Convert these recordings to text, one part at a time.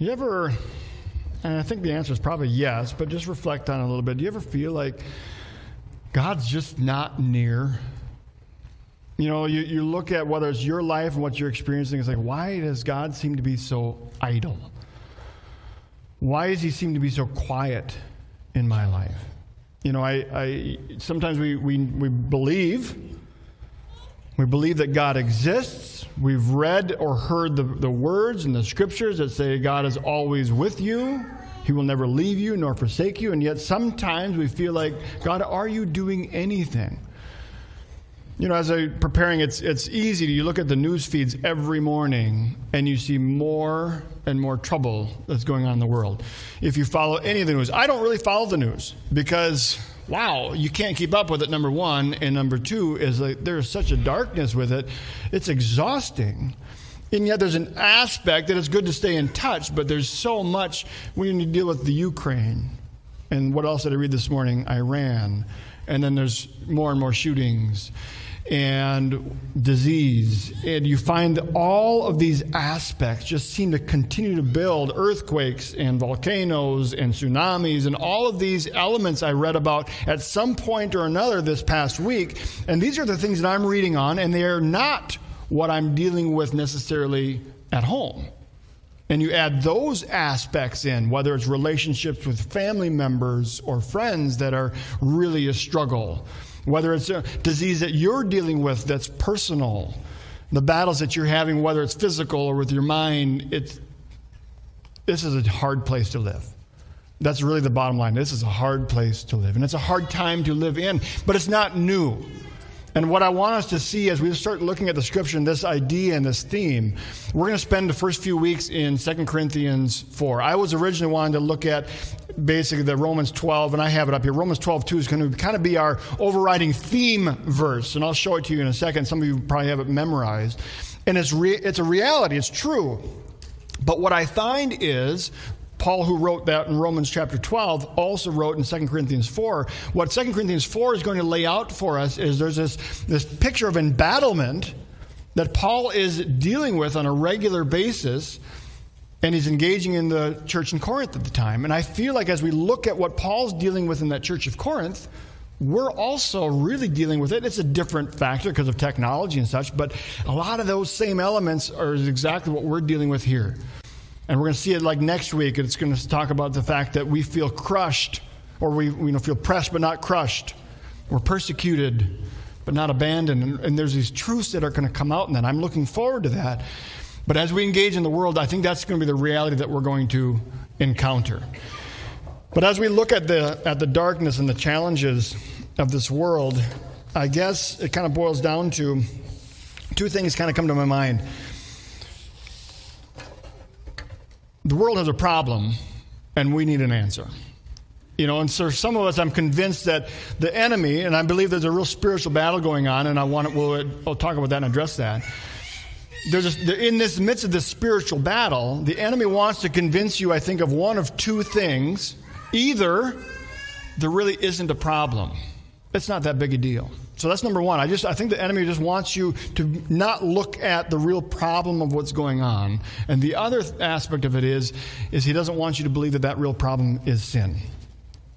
You ever, and I think the answer is probably yes, but just reflect on it a little bit. Do you ever feel like God's just not near? You know, you, you look at whether it's your life and what you're experiencing, it's like, why does God seem to be so idle? Why does he seem to be so quiet in my life? You know, I, I sometimes we, we, we believe we believe that God exists. We've read or heard the, the words and the scriptures that say God is always with you. He will never leave you nor forsake you. And yet sometimes we feel like, God, are you doing anything? You know, as I'm preparing, it's, it's easy. You look at the news feeds every morning and you see more and more trouble that's going on in the world. If you follow any of the news, I don't really follow the news because wow, you can't keep up with it, number one. And number two is like there's such a darkness with it, it's exhausting. And yet there's an aspect that it's good to stay in touch, but there's so much when you deal with the Ukraine. And what else did I read this morning? Iran. And then there's more and more shootings and disease. And you find all of these aspects just seem to continue to build earthquakes and volcanoes and tsunamis and all of these elements I read about at some point or another this past week. And these are the things that I'm reading on, and they are not what I'm dealing with necessarily at home. And you add those aspects in, whether it's relationships with family members or friends that are really a struggle whether it's a disease that you're dealing with that's personal, the battles that you're having, whether it's physical or with your mind, it's, this is a hard place to live. That's really the bottom line. This is a hard place to live. And it's a hard time to live in, but it's not new. And what I want us to see as we start looking at the scripture and this idea and this theme, we're going to spend the first few weeks in 2 Corinthians 4. I was originally wanting to look at basically the Romans 12, and I have it up here. Romans 12, 2 is going to kind of be our overriding theme verse, and I'll show it to you in a second. Some of you probably have it memorized. And it's, re- it's a reality, it's true. But what I find is Paul, who wrote that in Romans chapter 12, also wrote in 2 Corinthians 4. What 2 Corinthians 4 is going to lay out for us is there's this, this picture of embattlement that Paul is dealing with on a regular basis, and he's engaging in the church in Corinth at the time. And I feel like as we look at what Paul's dealing with in that church of Corinth, we're also really dealing with it. It's a different factor because of technology and such, but a lot of those same elements are exactly what we're dealing with here. And we're going to see it like next week. It's going to talk about the fact that we feel crushed, or we you know, feel pressed but not crushed. We're persecuted but not abandoned. And, and there's these truths that are going to come out in that. I'm looking forward to that. But as we engage in the world, I think that's going to be the reality that we're going to encounter. But as we look at the, at the darkness and the challenges of this world, I guess it kind of boils down to two things kind of come to my mind. The world has a problem and we need an answer. You know, and so some of us, I'm convinced that the enemy, and I believe there's a real spiritual battle going on, and I want to, we'll, I'll talk about that and address that. There's a, in this midst of this spiritual battle, the enemy wants to convince you, I think, of one of two things. Either there really isn't a problem, it's not that big a deal. So that's number one. I just I think the enemy just wants you to not look at the real problem of what's going on. And the other aspect of it is is he doesn't want you to believe that that real problem is sin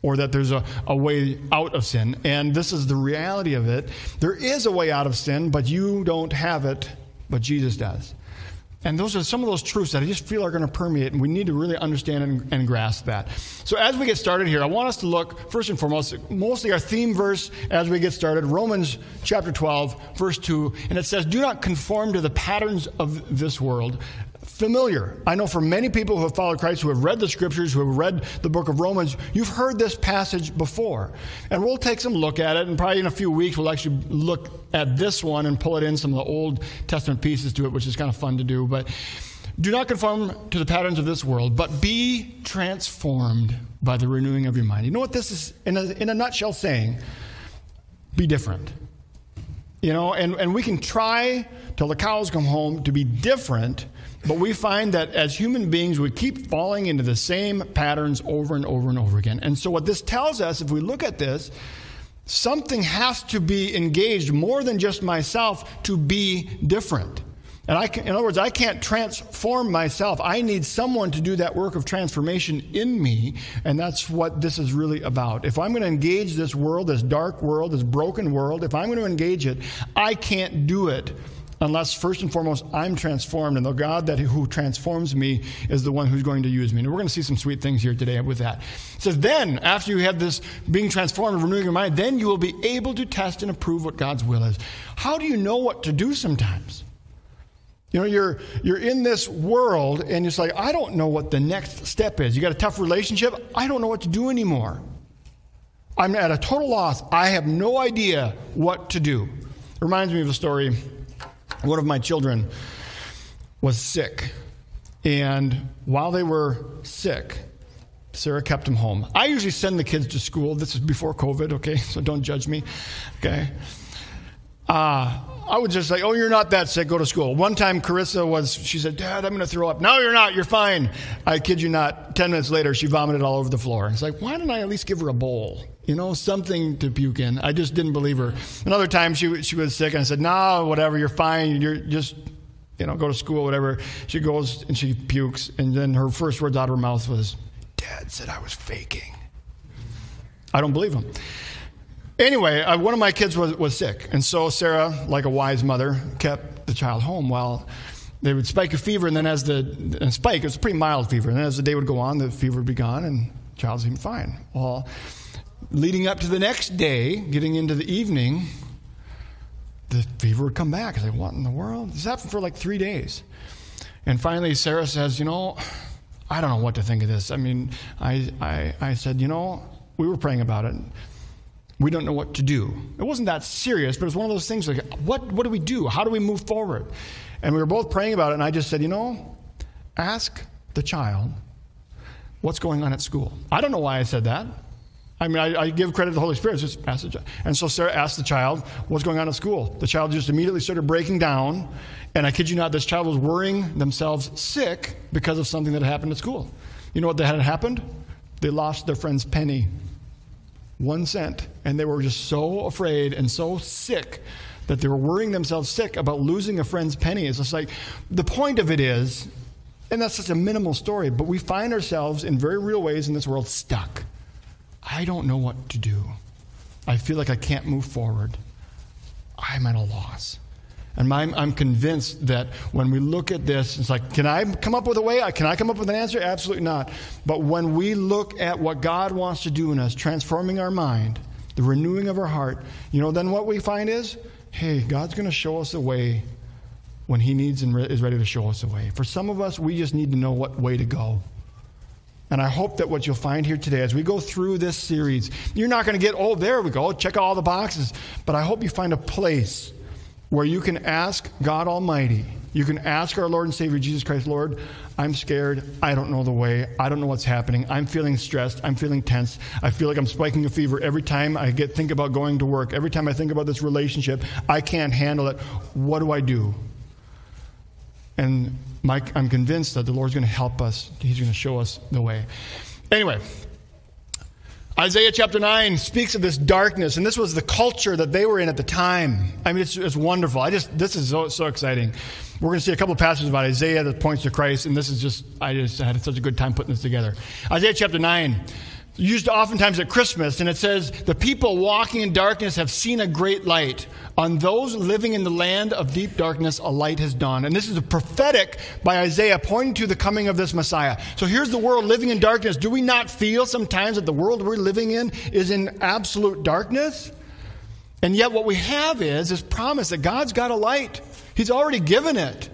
or that there's a, a way out of sin. And this is the reality of it. There is a way out of sin, but you don't have it, but Jesus does. And those are some of those truths that I just feel are going to permeate, and we need to really understand and, and, grasp that. So, as we get started here, I want us to look, first and foremost, mostly our theme verse as we get started, Romans chapter 12, verse 2. And it says, Do not conform to the patterns of this world, familiar. I know for many people who have followed Christ, who have read the scriptures, who have read the book of Romans, you've heard this passage before. And we'll take some look at it, and probably in a few weeks we'll actually look at this one and pull it in some of the Old Testament pieces to it, which is kind of fun to do. But do not conform to the patterns of this world, but be transformed by the renewing of your mind. You know what this is, in a, in a nutshell, saying? Be different. You know, and, and we can try till the cows come home to be different but we find that as human beings, we keep falling into the same patterns over and over and over again. And so, what this tells us, if we look at this, something has to be engaged more than just myself to be different. And I can, in other words, I can't transform myself. I need someone to do that work of transformation in me, and that's what this is really about. If I'm going to engage this world, this dark world, this broken world, if I'm going to engage it, I can't do it unless first and foremost I'm transformed, and the God that who transforms me is the one who's going to use me. And we're going to see some sweet things here today with that. It says, then after you have this being transformed and renewing your mind, then you will be able to test and approve what God's will is. How do you know what to do sometimes? You know, you're, you're in this world and it's like, I don't know what the next step is. You got a tough relationship? I don't know what to do anymore. I'm at a total loss. I have no idea what to do. Reminds me of a story. One of my children was sick. And while they were sick, Sarah kept him home. I usually send the kids to school. This is before COVID, okay? So don't judge me, okay? Uh, I would just say, "Oh, you're not that sick. Go to school." One time, Carissa was. She said, "Dad, I'm going to throw up." No, you're not. You're fine. I kid you not. Ten minutes later, she vomited all over the floor. It's like, why didn't I at least give her a bowl? You know, something to puke in. I just didn't believe her. Another time, she she was sick, and I said, "No, whatever. You're fine. You're just." You know, go to school, whatever. She goes and she pukes, and then her first words out of her mouth was, Dad said I was faking. I don't believe him. Anyway, uh, one of my kids was, was sick. And so Sarah, like a wise mother, kept the child home while they would spike a fever. And then as the and spike, it was a pretty mild fever. And then as the day would go on, the fever would be gone and the child seemed fine. Well, leading up to the next day, getting into the evening, the fever would come back. I said, What in the world? This happened for like three days. And finally, Sarah says, You know, I don't know what to think of this. I mean, I, I, I said, You know, we were praying about it we don't know what to do. It wasn't that serious, but it was one of those things like, what, what do we do? How do we move forward? And we were both praying about it, and I just said, you know, ask the child what's going on at school. I don't know why I said that. I mean, I, I give credit to the Holy Spirit. Just ask the. And so Sarah asked the child, what's going on at school? The child just immediately started breaking down. And I kid you not, this child was worrying themselves sick because of something that happened at school. You know what that had happened? They lost their friend's penny one cent. And they were just so afraid and so sick that they were worrying themselves sick about losing a friend's penny. It's just like the point of it is, and that's such a minimal story, but we find ourselves in very real ways in this world stuck. I don't know what to do. I feel like I can't move forward. I'm at a loss. And I'm, I'm, convinced that when we look at this, it's like, can I come up with a way? Can I come up with an answer? Absolutely not. But when we look at what God wants to do in us, transforming our mind, the renewing of our heart, you know, then what we find is, hey, God's going to show us a way when He needs and is ready to show us a way. For some of us, we just need to know what way to go. And I hope that what you'll find here today, as we go through this series, you're not going to get, oh, there we go, check all the boxes. But I hope you find a place where you can ask God Almighty, you can ask our Lord and Savior Jesus Christ, Lord, I'm scared. I don't know the way. I don't know what's happening. I'm feeling stressed. I'm feeling tense. I feel like I'm spiking a fever every time I get think about going to work. Every time I think about this relationship, I can't handle it. What do I do? And Mike, I'm convinced that the Lord's going to help us. He's going to show us the way. Anyway, Isaiah chapter 9 speaks of this darkness, and this was the culture that they were in at the time. I mean, it's, it's wonderful. I just, this is so, so exciting. We're going to see a couple of passages about Isaiah that points to Christ, and this is just, I just had such a good time putting this together. Isaiah chapter 9 used oftentimes at Christmas, and it says, The people walking in darkness have seen a great light. On those living in the land of deep darkness, a light has dawned. And this is a prophetic by Isaiah pointing to the coming of this Messiah. So here's the world living in darkness. Do we not feel sometimes that the world we're living in is in absolute darkness? And yet, what we have is this promise that God's got a light, He's already given it.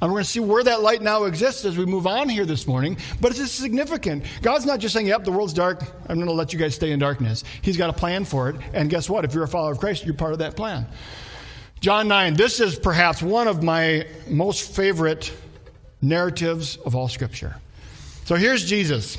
And we're going to see where that light now exists as we move on here this morning. But it's significant. God's not just saying, yep, the world's dark. I'm going to let you guys stay in darkness. He's got a plan for it. And guess what? If you're a follower of Christ, you're part of that plan. John 9, this is perhaps one of my most favorite narratives of all Scripture. So here's Jesus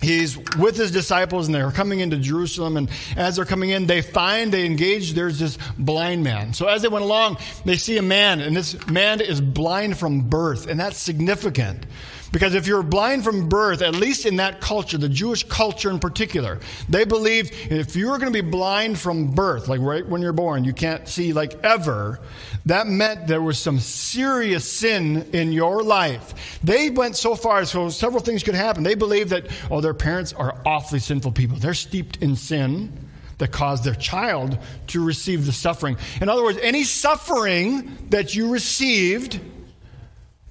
he's with his disciples and they're coming into Jerusalem. And as they're coming in, they find, they engage, there's this blind man. So as they went along, they see a man, and this man is blind from birth, and that's significant. Because if you're blind from birth, at least in that culture, the Jewish culture in particular, they believed if you were going to be blind from birth, like right when you're born, you can't see like ever, that meant there was some serious sin in your life. They went so far, so several things could happen. They believed that, oh, their parents are awfully sinful people. They're steeped in sin that caused their child to receive the suffering. In other words, any suffering that you received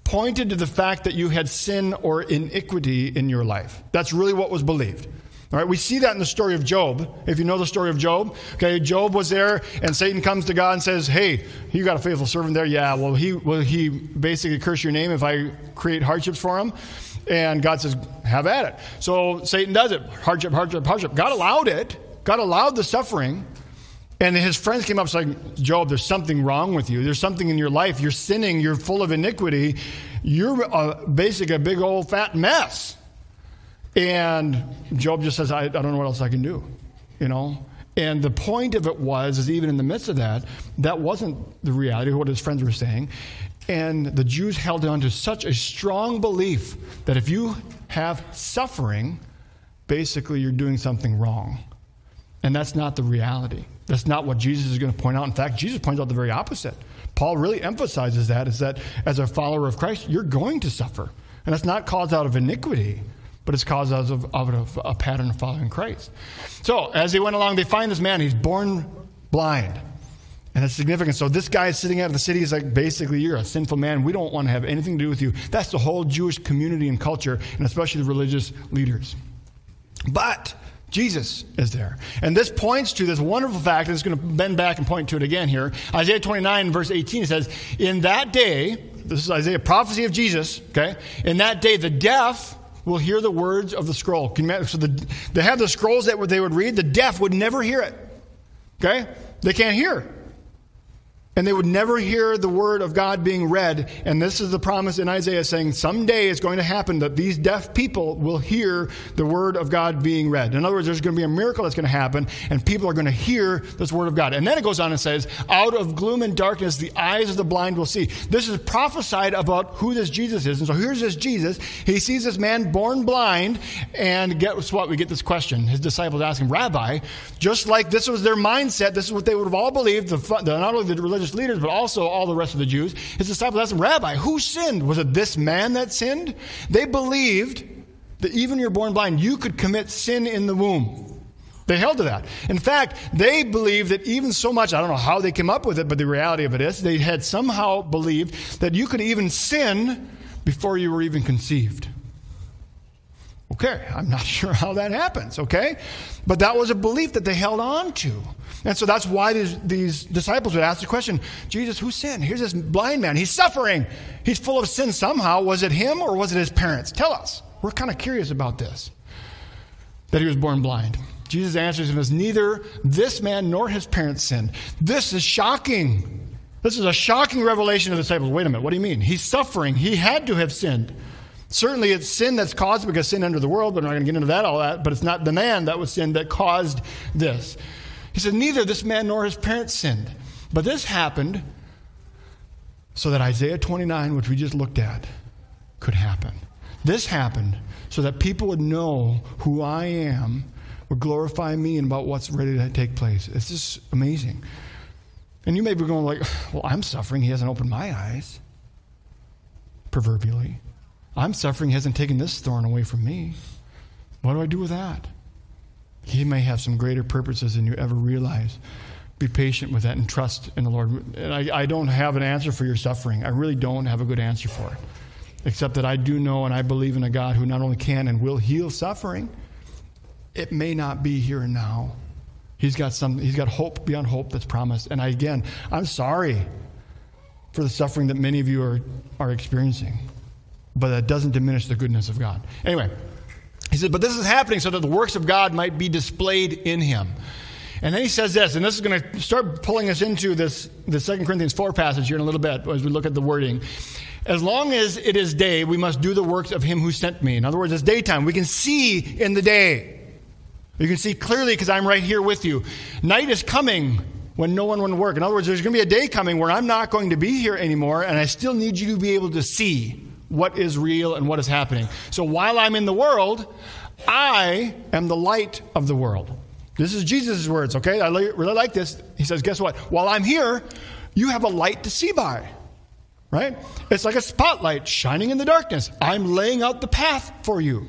pointed to the fact that you had sin or iniquity in your life. That's really what was believed. All right, we see that in the story of Job. If you know the story of Job, okay, Job was there, and Satan comes to God and says, "Hey, you got a faithful servant there. Yeah, well, he will he basically curse your name if I create hardships for him." And God says, "Have at it." So Satan does it. Hardship, hardship, hardship. God allowed it. God allowed the suffering. And his friends came up and said, Job, there's something wrong with you. There's something in your life. You're sinning. You're full of iniquity. You're uh, basically a big old fat mess. And Job just says, I, I don't know what else I can do, you know? And the point of it was, is even in the midst of that, that wasn't the reality of what his friends were saying. And the Jews held on to such a strong belief that if you have suffering, basically you're doing something wrong. And that's not the reality. That's not what Jesus is going to point out. In fact, Jesus points out the very opposite. Paul really emphasizes that is that as a follower of Christ, you're going to suffer. And that's not caused out of iniquity, but it's caused out of, out of a pattern of following Christ. So as they went along, they find this man. He's born blind. And it's significant. So this guy is sitting out of the city. He's like, basically, you're a sinful man. We don't want to have anything to do with you. That's the whole Jewish community and culture, and especially the religious leaders. But Jesus is there. And this points to this wonderful fact, and it's going to bend back and point to it again here. Isaiah 29, verse 18, it says, In that day, this is Isaiah, prophecy of Jesus, okay? In that day, the deaf will hear the words of the scroll. So the, they have the scrolls that they would read, the deaf would never hear it, okay? They can't hear and they would never hear the word of God being read. And this is the promise in Isaiah saying, someday it's going to happen that these deaf people will hear the word of God being read. In other words, there's going to be a miracle that's going to happen, and people are going to hear this word of God. And then it goes on and says, out of gloom and darkness, the eyes of the blind will see. This is prophesied about who this Jesus is. And so here's this Jesus. He sees this man born blind, and guess what? We get this question. His disciples ask him, Rabbi, just like this was their mindset, this is what they would have all believed, the, not only the religious religious leaders, but also all the rest of the Jews. His disciples asked him, Rabbi, who sinned? Was it this man that sinned? They believed that even you're born blind, you could commit sin in the womb. They held to that. In fact, they believed that even so much, I don't know how they came up with it, but the reality of it is they had somehow believed that you could even sin before you were even conceived. Okay, I'm not sure how that happens, okay? But that was a belief that they held on to. And so that's why these, these disciples would ask the question Jesus, who sinned? Here's this blind man. He's suffering. He's full of sin somehow. Was it him or was it his parents? Tell us. We're kind of curious about this that he was born blind. Jesus answers him as neither this man nor his parents sinned. This is shocking. This is a shocking revelation to the disciples. Wait a minute, what do you mean? He's suffering. He had to have sinned. Certainly, it's sin that's caused because sin entered the world, but I'm not going to get into that, all that. But it's not the man that was sin that caused this. He said, Neither this man nor his parents sinned. But this happened so that Isaiah 29, which we just looked at, could happen. This happened so that people would know who I am, would glorify me, and about what's ready to take place. It's just amazing. And you may be going like, well, I'm suffering. He hasn't opened my eyes, proverbially. I'm suffering. He hasn't taken this thorn away from me. What do I do with that? He may have some greater purposes than you ever realize. Be patient with that and trust in the Lord. And I, I don't have an answer for your suffering. I really don't have a good answer for it. Except that I do know and I believe in a God who not only can and will heal suffering, it may not be here and now. He's got some he's got hope beyond hope that's promised. And I, again, I'm sorry for the suffering that many of you are, are experiencing. But that doesn't diminish the goodness of God. Anyway, he said, But this is happening so that the works of God might be displayed in him. And then he says this, and this is going to start pulling us into this the 2 Corinthians 4 passage here in a little bit as we look at the wording. As long as it is day, we must do the works of him who sent me. In other words, it's daytime. We can see in the day. You can see clearly because I'm right here with you. Night is coming when no one will work. In other words, there's going to be a day coming where I'm not going to be here anymore, and I still need you to be able to see what is real and what is happening. So while I'm in the world, I am the light of the world. This is Jesus' words, okay? I really like this. He says, Guess what? While I'm here, you have a light to see by, right? It's like a spotlight shining in the darkness. I'm laying out the path for you.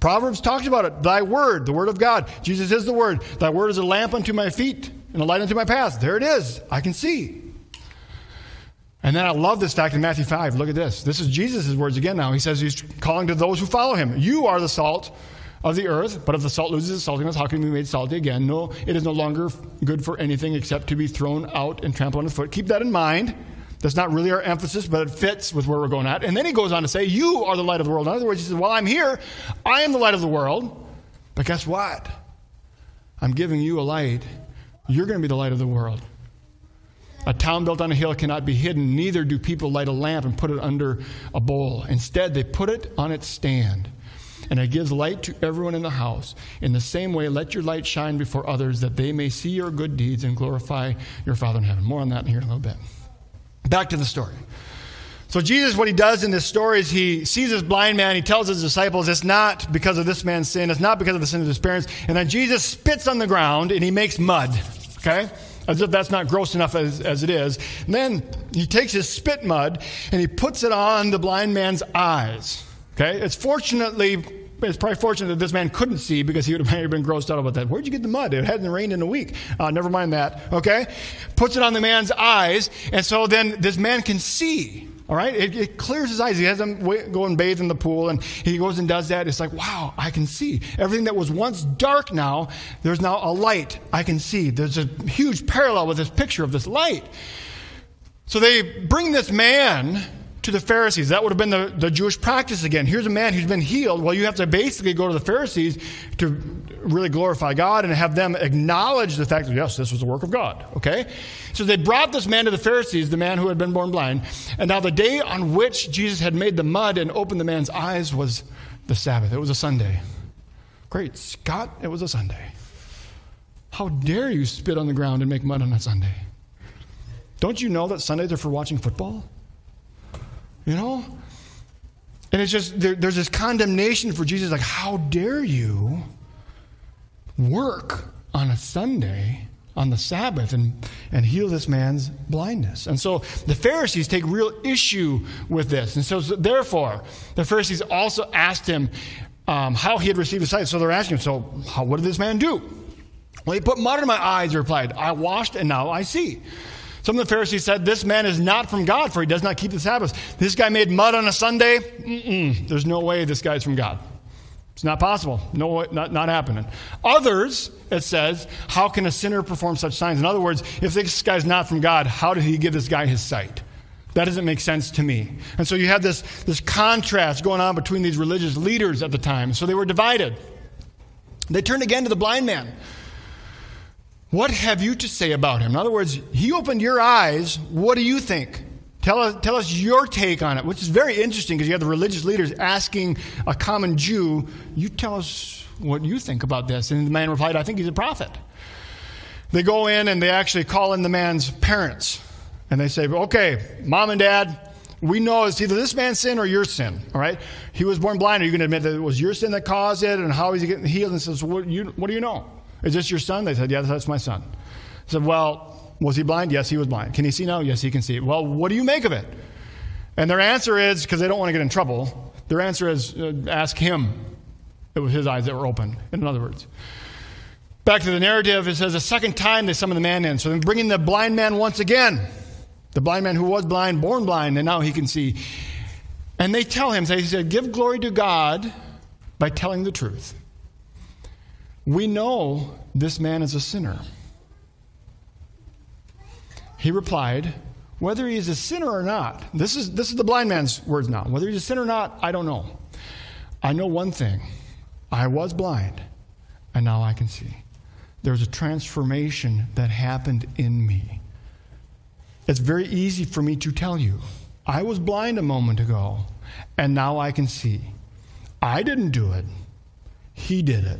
Proverbs talks about it. Thy word, the word of God. Jesus is the word. Thy word is a lamp unto my feet and a light unto my path. There it is. I can see. And then I love this fact in Matthew 5. Look at this. This is Jesus' words again now. He says he's calling to those who follow him. You are the salt of the earth, but if the salt loses its saltiness, how can it be made salty again? No, it is no longer good for anything except to be thrown out and trampled underfoot. Keep that in mind. That's not really our emphasis, but it fits with where we're going at. And then he goes on to say, You are the light of the world. In other words, he says, While I'm here, I am the light of the world. But guess what? I'm giving you a light. You're going to be the light of the world. A town built on a hill cannot be hidden, neither do people light a lamp and put it under a bowl. Instead, they put it on its stand, and it gives light to everyone in the house. In the same way, let your light shine before others, that they may see your good deeds and glorify your Father in heaven. More on that in here in a little bit. Back to the story. So, Jesus, what he does in this story is he sees this blind man. He tells his disciples it's not because of this man's sin, it's not because of the sin of his parents. And then Jesus spits on the ground and he makes mud. Okay? As if that's not gross enough as, as it is. And then he takes his spit mud and he puts it on the blind man's eyes. Okay? It's fortunately, it's probably fortunate that this man couldn't see because he would have been grossed out about that. Where'd you get the mud? It hadn't rained in a week. Uh, never mind that. Okay? Puts it on the man's eyes, and so then this man can see. All right? It, it, clears his eyes. He has him go and bathe in the pool, and he goes and does that. It's like, wow, I can see. Everything that was once dark now, there's now a light I can see. There's a huge parallel with this picture of this light. So they bring this man to the Pharisees. That would have been the, the Jewish practice again. Here's a man who's been healed. Well, you have to basically go to the Pharisees to really glorify God and have them acknowledge the fact that, yes, this was the work of God. Okay? So they brought this man to the Pharisees, the man who had been born blind. And now the day on which Jesus had made the mud and opened the man's eyes was the Sabbath. It was a Sunday. Great Scott, it was a Sunday. How dare you spit on the ground and make mud on a Sunday? Don't you know that Sundays are for watching football? You know? And it's just, there, there's this condemnation for Jesus like, how dare you work on a Sunday, on the Sabbath, and, and heal this man's blindness? And so the Pharisees take real issue with this. And so, so therefore, the Pharisees also asked him um, how he had received his sight. So they're asking him, so how, what did this man do? Well, he put mud in my eyes, he replied. I washed, and now I see. Some of the Pharisees said, This man is not from God, for he does not keep the Sabbath. This guy made mud on a Sunday. Mm-mm, there's no way this guy's from God. It's not possible. No, not, not happening. Others, it says, how can a sinner perform such signs? In other words, if this guy's not from God, how did he give this guy his sight? That doesn't make sense to me. And so you have this, this contrast going on between these religious leaders at the time. So they were divided. They turned again to the blind man. What have you to say about him? In other words, he opened your eyes. What do you think? Tell us, tell us your take on it, which is very interesting because you have the religious leaders asking a common Jew, You tell us what you think about this. And the man replied, I think he's a prophet. They go in and they actually call in the man's parents. And they say, Okay, mom and dad, we know it's either this man's sin or your sin. All right? He was born blind. Are you going to admit that it was your sin that caused it? And how is he getting healed? And says, What, you, what do you know? Is this your son? They said, Yeah, that's my son. I said, Well, was he blind? Yes, he was blind. Can he see now? Yes, he can see. Well, what do you make of it? And their answer is, because they don't want to get in trouble, their answer is uh, ask him. It was his eyes that were open, in other words. Back to the narrative, it says a second time they summon the man in. So they're bringing the blind man once again. The blind man who was blind, born blind, and now he can see. And they tell him, they said, Give glory to God by telling the truth. We know this man is a sinner. He replied, Whether he is a sinner or not, this is, this is the blind man's words now. Whether he's a sinner or not, I don't know. I know one thing I was blind, and now I can see. There's a transformation that happened in me. It's very easy for me to tell you. I was blind a moment ago, and now I can see. I didn't do it, He did it.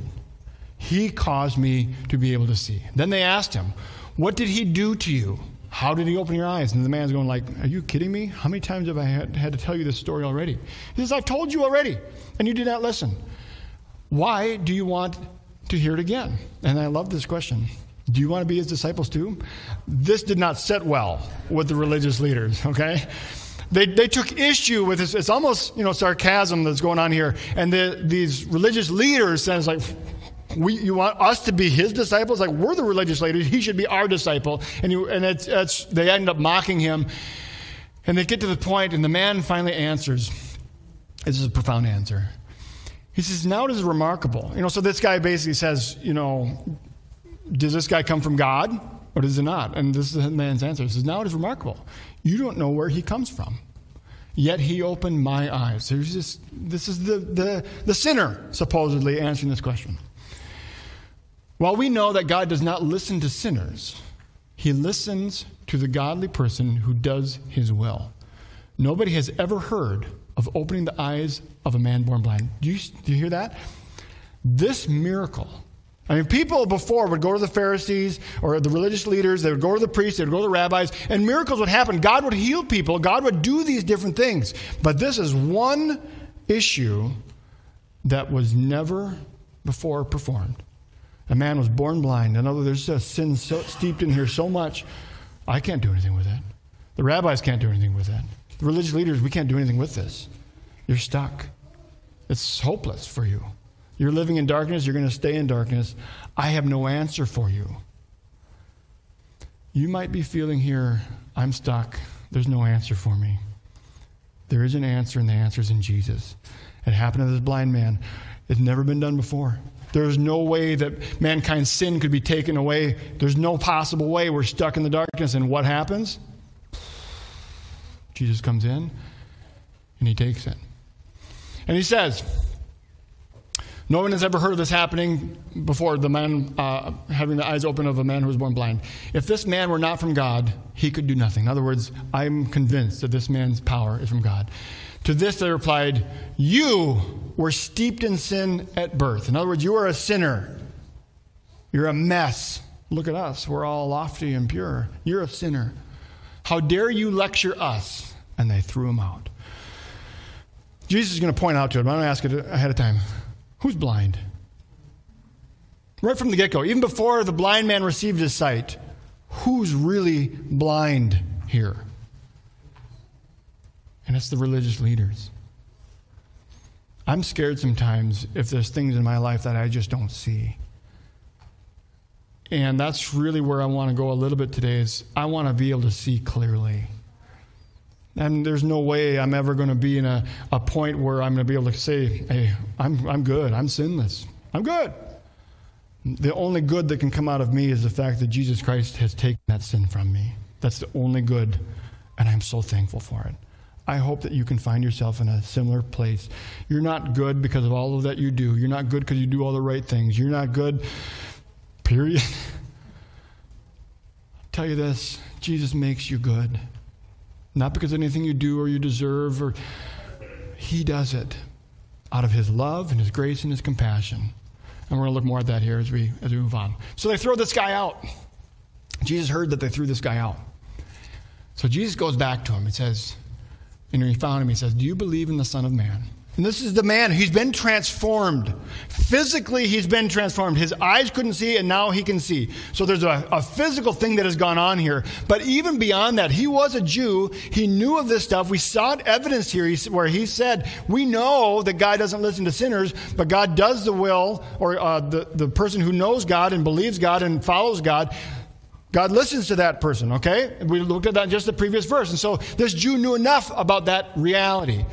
He caused me to be able to see. Then they asked him, What did he do to you? How did he open your eyes? And the man's going like, Are you kidding me? How many times have I had, had to tell you this story already? He says, I've told you already, and you did not listen. Why do you want to hear it again? And I love this question. Do you want to be his disciples too? This did not sit well with the religious leaders, okay? They, they took issue with this. It's almost, you know, sarcasm that's going on here. And the, these religious leaders says like, we, you want us to be his disciples? Like, we're the religious leaders. He should be our disciple. And, you, and it's, it's, they end up mocking him. And they get to the point, and the man finally answers. This is a profound answer. He says, Now it is remarkable. You know, so this guy basically says, You know, does this guy come from God or does it not? And this is the man's answer. He says, Now it is remarkable. You don't know where he comes from. Yet he opened my eyes. There's this, this is the, the, the sinner, supposedly, answering this question. While we know that God does not listen to sinners, he listens to the godly person who does his will. Nobody has ever heard of opening the eyes of a man born blind. Do you, do you hear that? This miracle I mean, people before would go to the Pharisees or the religious leaders, they would go to the priests, they would go to the rabbis, and miracles would happen. God would heal people, God would do these different things. But this is one issue that was never before performed. A man was born blind. Know there's a sin so steeped in here so much, I can't do anything with it. The rabbis can't do anything with it. The religious leaders, we can't do anything with this. You're stuck. It's hopeless for you. You're living in darkness, you're going to stay in darkness. I have no answer for you. You might be feeling here, I'm stuck. There's no answer for me. There is an answer, and the answer is in Jesus. It happened to this blind man. It's never been done before. There's no way that mankind's sin could be taken away. There's no possible way. We're stuck in the darkness. And what happens? Jesus comes in and he takes it. And he says, no one has ever heard of this happening before, the man uh, having the eyes open of a man who was born blind. If this man were not from God, he could do nothing. In other words, I'm convinced that this man's power is from God. To this they replied, You were steeped in sin at birth. In other words, you are a sinner. You're a mess. Look at us. We're all lofty and pure. You're a sinner. How dare you lecture us? And they threw him out. Jesus is going to point out to him. I'm going to ask it ahead of time. Who's blind? Right from the get go, even before the blind man received his sight, who's really blind here? And it's the religious leaders. I'm scared sometimes if there's things in my life that I just don't see. And that's really where I want to go a little bit today is I want to be able to see clearly. And there's no way I'm ever going to be in a, a point where I'm going to be able to say, hey, I'm, I'm good. I'm sinless. I'm good. The only good that can come out of me is the fact that Jesus Christ has taken that sin from me. That's the only good. And I'm so thankful for it. I hope that you can find yourself in a similar place. You're not good because of all of that you do. You're not good because you do all the right things. You're not good, period. I'll tell you this Jesus makes you good. Not because of anything you do or you deserve, or He does it out of His love and His grace and His compassion. And we're going to look more at that here as we, as we move on. So they throw this guy out. Jesus heard that they threw this guy out. So Jesus goes back to him. He says, and he found him. He says, Do you believe in the Son of Man? And this is the man. He's been transformed. Physically, he's been transformed. His eyes couldn't see, and now he can see. So there's a, a, physical thing that has gone on here. But even beyond that, he was a Jew. He knew of this stuff. We saw evidence here where he said, We know that God doesn't listen to sinners, but God does the will, or uh, the, the person who knows God and believes God and follows God. God listens to that person, okay? We looked at that in just the previous verse. And so this Jew knew enough about that reality.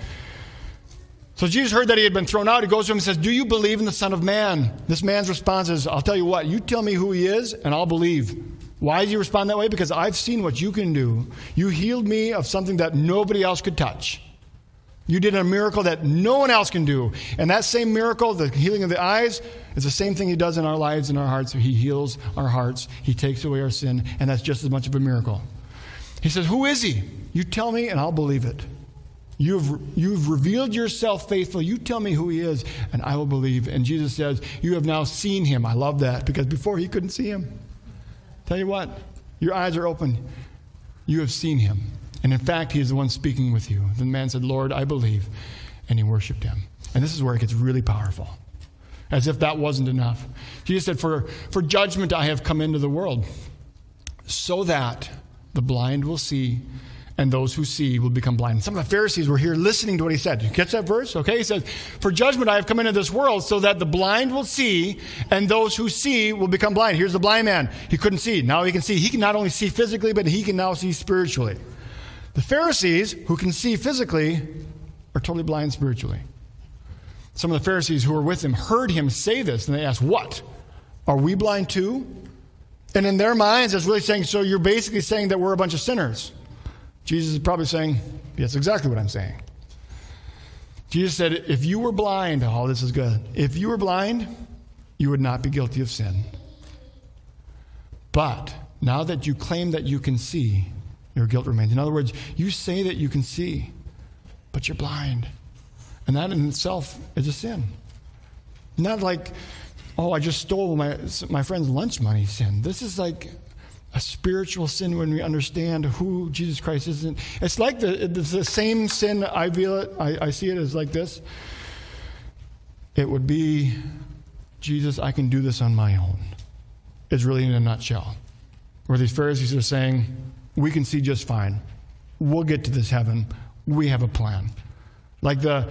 So Jesus heard that he had been thrown out. He goes to him and says, Do you believe in the Son of Man? This man's response is, I'll tell you what, you tell me who he is, and I'll believe. Why does he respond that way? Because I've seen what you can do. You healed me of something that nobody else could touch. You did a miracle that no one else can do. And that same miracle, the healing of the eyes, is the same thing he does in our lives and our hearts. He heals our hearts, he takes away our sin, and that's just as much of a miracle. He says, Who is he? You tell me, and I'll believe it. You've, you've revealed yourself faithful. You tell me who he is, and I will believe. And Jesus says, You have now seen him. I love that because before he couldn't see him. Tell you what, your eyes are open. You have seen him. And in fact, he is the one speaking with you. The man said, Lord, I believe. And he worshiped him. And this is where it gets really powerful. As if that wasn't enough. Jesus said, For, for judgment I have come into the world, so that the blind will see and those who see will become blind. Some of the Pharisees were here listening to what he said. You catch that verse? Okay, he says, For judgment I have come into this world so that the blind will see, and those who see will become blind. Here's the blind man. He couldn't see. Now he can see. He can not only see physically, but he can now see spiritually. The Pharisees, who can see physically, are totally blind spiritually. Some of the Pharisees who were with him heard him say this, and they asked, What? Are we blind too? And in their minds, it's really saying, So you're basically saying that we're a bunch of sinners. Jesus is probably saying, That's exactly what I'm saying. Jesus said, If you were blind, oh, this is good. If you were blind, you would not be guilty of sin. But now that you claim that you can see, your guilt remains. In other words, you say that you can see, but you're blind. And that in itself is a sin. Not like, oh, I just stole my, my friend's lunch money sin. This is like a spiritual sin when we understand who Jesus Christ is. It's like the, it's the same sin I feel it, I, I see it as like this. It would be, Jesus, I can do this on my own. Is really in a nutshell. Where these Pharisees are saying, we can see just fine. We'll get to this heaven. We have a plan. Like the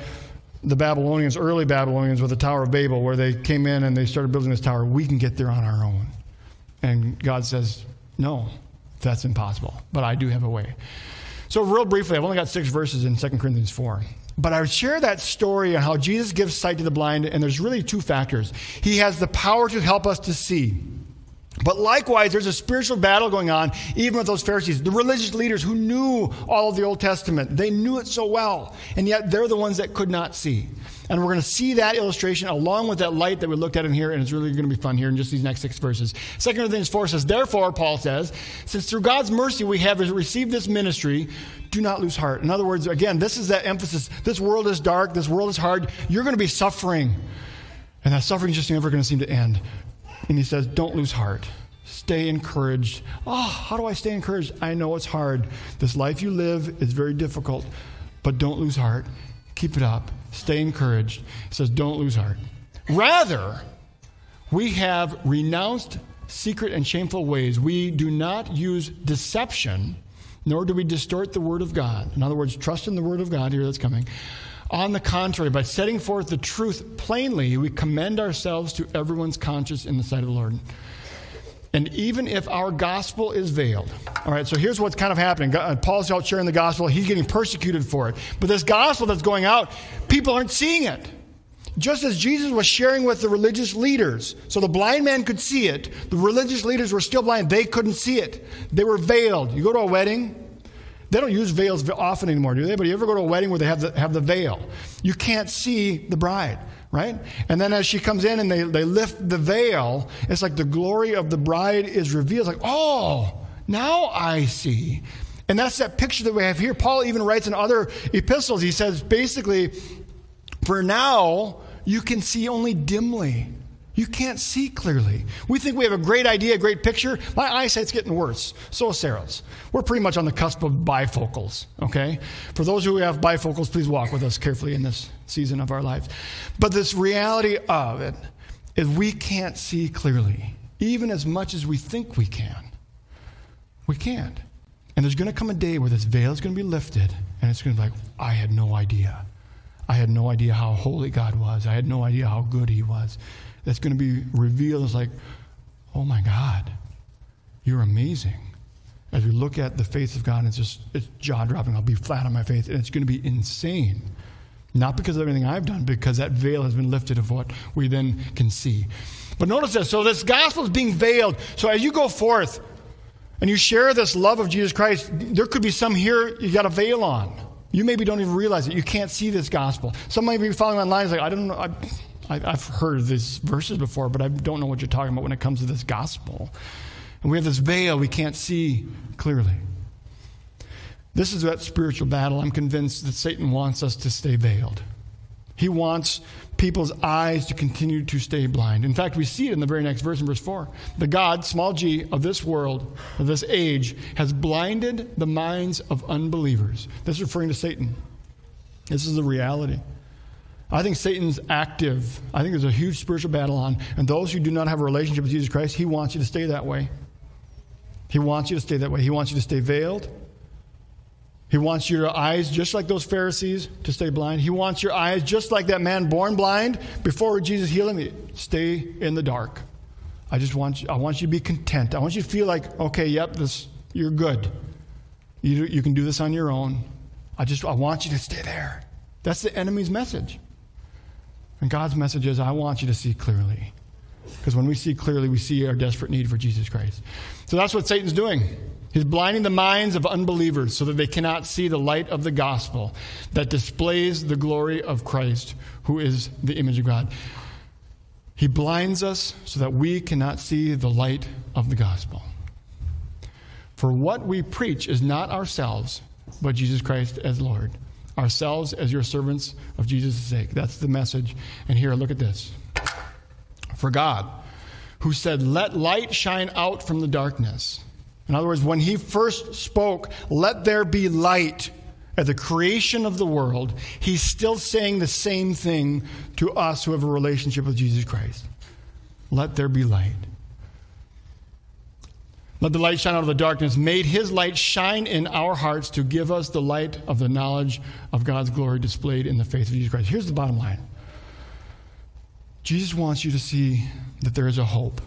the Babylonians, early Babylonians with the Tower of Babel, where they came in and they started building this tower. We can get there on our own. And God says, no, that's impossible. But I do have a way. So, real briefly, I've only got six verses in 2 Corinthians 4. But I would share that story on how Jesus gives sight to the blind, and there's really two factors. He has the power to help us to see. But likewise, there's a spiritual battle going on, even with those Pharisees, the religious leaders who knew all of the Old Testament. They knew it so well, and yet they're the ones that could not see. And we're going to see that illustration along with that light that we looked at in here, and it's really going to be fun here in just these next six verses. Second Corinthians 4 says, Therefore, Paul says, since through God's mercy we have received this ministry, do not lose heart. In other words, again, this is that emphasis. This world is dark, this world is hard. You're going to be suffering. And that suffering is just never going to seem to end. And he says, Don't lose heart. Stay encouraged. Oh, how do I stay encouraged? I know it's hard. This life you live is very difficult, but don't lose heart. Keep it up. Stay encouraged. He says, Don't lose heart. Rather, we have renounced secret and shameful ways. We do not use deception, nor do we distort the word of God. In other words, trust in the word of God here that's coming. On the contrary, by setting forth the truth plainly, we commend ourselves to everyone's conscience in the sight of the Lord. And even if our gospel is veiled, all right, so here's what's kind of happening. Uh, Paul's out sharing the gospel, he's getting persecuted for it. But this gospel that's going out, people aren't seeing it. Just as Jesus was sharing with the religious leaders, so the blind man could see it, the religious leaders were still blind. They couldn't see it. They were veiled. You go to a wedding, they don't use veils often anymore, do they? But you ever go to a wedding where they have the, have the veil? You can't see the bride, right? And then as she comes in and they, they lift the veil, it's like the glory of the bride is revealed. It's like, oh, now I see. And that's that picture that we have here. Paul even writes in other epistles, he says basically, for now, you can see only dimly. You can't see clearly. We think we have a great idea, a great picture. My eyesight's getting worse. So is Sarah's. We're pretty much on the cusp of bifocals, okay? For those who have bifocals, please walk with us carefully in this season of our lives. But this reality of it is we can't see clearly, even as much as we think we can. We can't. And there's going to come a day where this veil is going to be lifted, and it's going to be like, I had no idea. I had no idea how holy God was. I had no idea how good He was that's going to be revealed is like, oh my God, you're amazing. As we look at the face of God, it's just it's jaw dropping. I'll be flat on my face, and it's going to be insane. Not because of everything I've done, because that veil has been lifted of what we then can see. But notice this. So this gospel is being veiled. So as you go forth and you share this love of Jesus Christ, there could be some here you got a veil on. You maybe don't even realize it. You can't see this gospel. Some might be following online. It's like I don't know. I, I've heard these verses before, but I don't know what you're talking about when it comes to this gospel. And we have this veil we can't see clearly. This is that spiritual battle. I'm convinced that Satan wants us to stay veiled. He wants people's eyes to continue to stay blind. In fact, we see it in the very next verse in verse 4. The God, small g, of this world, of this age, has blinded the minds of unbelievers. This is referring to Satan. This is the reality. I think Satan's active. I think there's a huge spiritual battle on. And those who do not have a relationship with Jesus Christ, he wants you to stay that way. He wants you to stay that way. He wants you to stay veiled. He wants your eyes, just like those Pharisees, to stay blind. He wants your eyes, just like that man born blind before Jesus healed him, stay in the dark. I just want you, I want you to be content. I want you to feel like, okay, yep, this, you're good. You, you can do this on your own. I just I want you to stay there. That's the enemy's message. And God's message is, I want you to see clearly. Because when we see clearly, we see our desperate need for Jesus Christ. So that's what Satan's doing. He's blinding the minds of unbelievers so that they cannot see the light of the gospel that displays the glory of Christ, who is the image of God. He blinds us so that we cannot see the light of the gospel. For what we preach is not ourselves, but Jesus Christ as Lord. Ourselves as your servants of Jesus' sake. That's the message. And here, look at this. For God, who said, Let light shine out from the darkness in other words, when he first spoke, let there be light at the creation of the world, he's still saying the same thing to us who have a relationship with Jesus Christ. Let there be light. Let the light shine out of the darkness, made his light shine in our hearts to give us the light of the knowledge of God's glory displayed in the faith of Jesus Christ. Here's the bottom line Jesus wants you to see that there is a hope.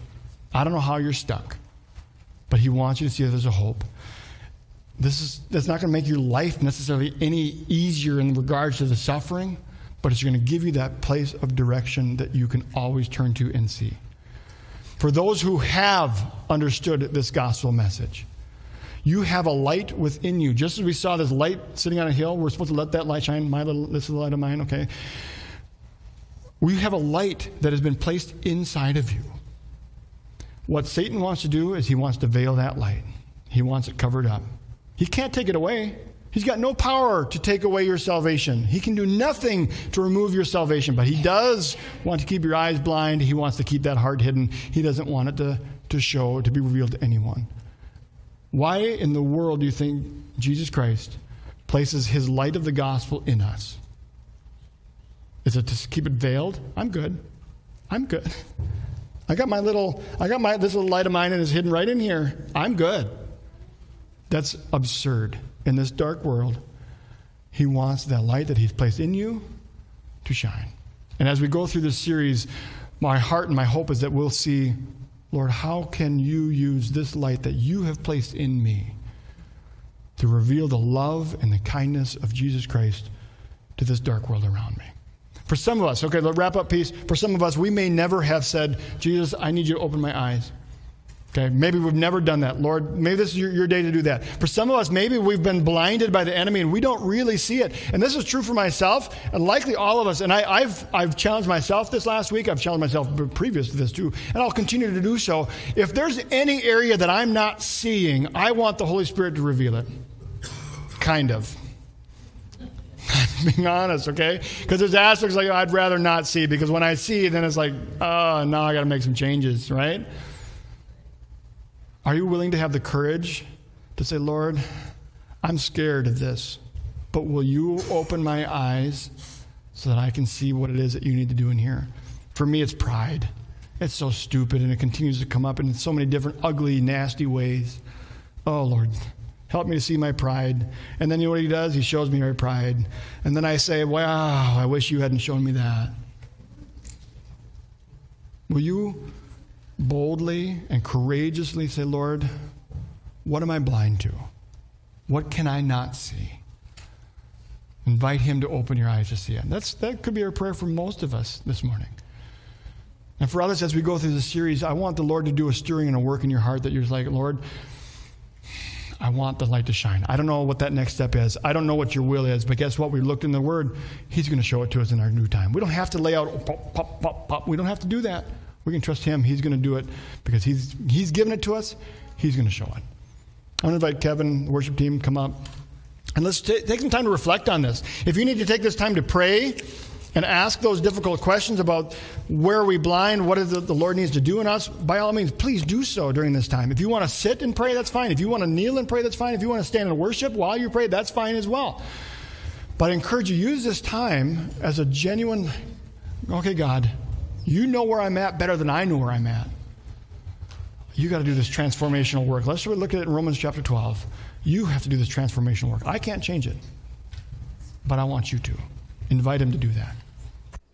I don't know how you're stuck but He wants you to see that there's a hope. This is that's not going to make your life necessarily any easier in regards to the suffering, but it's going to give you that place of direction that you can always turn to and see. For those who have understood this gospel message, you have a light within you. Just as we saw this light sitting on a hill, we're supposed to let that light shine. My little, this is the light of mine, okay? We have a light that has been placed inside of you. What Satan wants to do is he wants to veil that light, he wants it covered up. He can't take it away. He's got no power to take away your salvation. He can do nothing to remove your salvation, but he does want to keep your eyes blind. He wants to keep that heart hidden. He doesn't want it to, to show, to be revealed to anyone. Why in the world do you think Jesus Christ places his light of the gospel in us? Is it to keep it veiled? I'm good. I'm good. I got my little, I got my, this little light of mine and it's hidden right in here. I'm good. That's absurd. In this dark world, He wants that light that He's placed in you to shine. And as we go through this series, my heart and my hope is that we'll see, Lord, how can you use this light that you have placed in me to reveal the love and the kindness of Jesus Christ to this dark world around me? For some of us, okay, let's wrap up piece. For some of us, we may never have said, Jesus, I need you to open my eyes. Okay, maybe we've never done that. Lord, maybe this is your, your, day to do that. For some of us, maybe we've been blinded by the enemy and we don't really see it. And this is true for myself and likely all of us. And I, have I've challenged myself this last week. I've challenged myself previous to this too. And I'll continue to do so. If there's any area that I'm not seeing, I want the Holy Spirit to reveal it. Kind of. being honest, okay? Because there's aspects like I'd rather not see because when I see, then it's like, oh, now I got to make some changes, right? Are you willing to have the courage to say, Lord, I'm scared of this, but will you open my eyes so that I can see what it is that you need to do in here? For me, it's pride. It's so stupid and it continues to come up in so many different ugly, nasty ways. Oh, Lord, Help me to see my pride. And then you know what he does? He shows me my pride. And then I say, Wow, I wish you hadn't shown me that. Will you boldly and courageously say, Lord, what am I blind to? What can I not see? Invite him to open your eyes to see it. That's, that could be our prayer for most of us this morning. And for others, as we go through this series, I want the Lord to do a stirring and a work in your heart that you're like, Lord, I want the light to shine. I don't know what that next step is. I don't know what your will is, but guess what? We looked in the Word. He's going to show it to us in our new time. We don't have to lay out pop, pop, pop, pop. We don't have to do that. We can trust Him. He's going to do it because He's He's given it to us. He's going to show it. I want to invite Kevin, the worship team, come up. And let's t- take some time to reflect on this. If you need to take this time to pray, and ask those difficult questions about where are we blind, what is the, the Lord needs to do in us, by all means, please do so during this time. If you want to sit and pray, that's fine. If you want to kneel and pray, that's fine. If you want to stand and worship while you pray, that's fine as well. But I encourage you, use this time as a genuine, okay, God, you know where I'm at better than I know where I'm at. You got to do this transformational work. Let's look at it in Romans chapter 12. You have to do this transformational work. I can't change it, but I want you to. Invite him to do that.